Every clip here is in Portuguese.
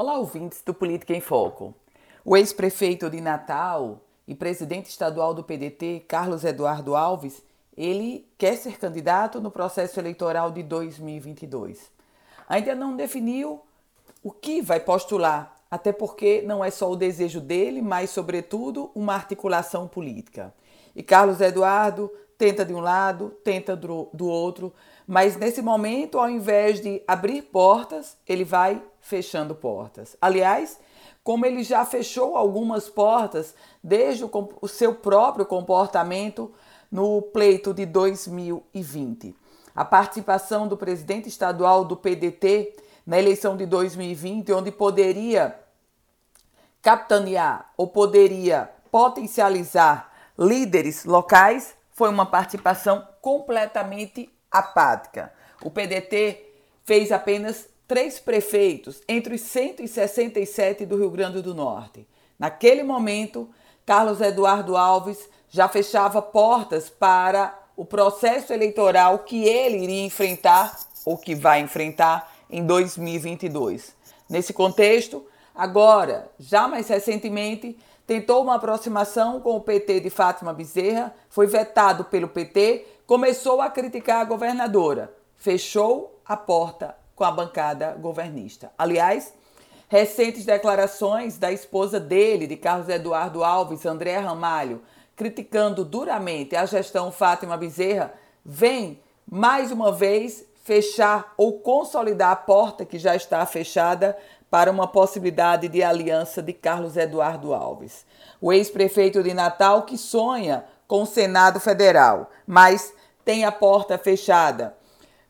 Olá, ouvintes do Política em Foco. O ex-prefeito de Natal e presidente estadual do PDT, Carlos Eduardo Alves, ele quer ser candidato no processo eleitoral de 2022. Ainda não definiu o que vai postular, até porque não é só o desejo dele, mas, sobretudo, uma articulação política. E Carlos Eduardo tenta de um lado, tenta do, do outro, mas nesse momento, ao invés de abrir portas, ele vai fechando portas. Aliás, como ele já fechou algumas portas desde o, o seu próprio comportamento no pleito de 2020. A participação do presidente estadual do PDT na eleição de 2020, onde poderia capitanear ou poderia potencializar líderes locais, foi uma participação completamente apática. O PDT fez apenas três prefeitos entre os 167 do Rio Grande do Norte. Naquele momento, Carlos Eduardo Alves já fechava portas para o processo eleitoral que ele iria enfrentar ou que vai enfrentar em 2022. Nesse contexto, agora, já mais recentemente, tentou uma aproximação com o PT de Fátima Bezerra, foi vetado pelo PT, começou a criticar a governadora, fechou a porta com a bancada governista. Aliás, recentes declarações da esposa dele, de Carlos Eduardo Alves, André Ramalho, criticando duramente a gestão Fátima Bezerra, vem mais uma vez fechar ou consolidar a porta que já está fechada para uma possibilidade de aliança de Carlos Eduardo Alves, o ex-prefeito de Natal que sonha com o Senado Federal, mas tem a porta fechada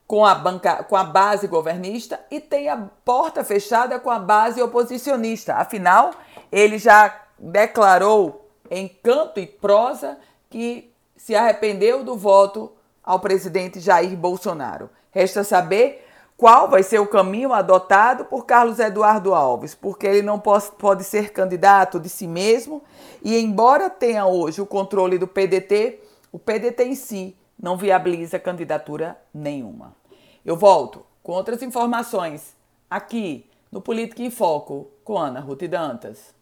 com a, banca, com a base governista e tem a porta fechada com a base oposicionista. Afinal, ele já declarou em canto e prosa que se arrependeu do voto ao presidente Jair Bolsonaro. Resta saber qual vai ser o caminho adotado por Carlos Eduardo Alves, porque ele não pode ser candidato de si mesmo e, embora tenha hoje o controle do PDT, o PDT em si não viabiliza candidatura nenhuma. Eu volto com outras informações aqui no Política em Foco com Ana Ruth Dantas.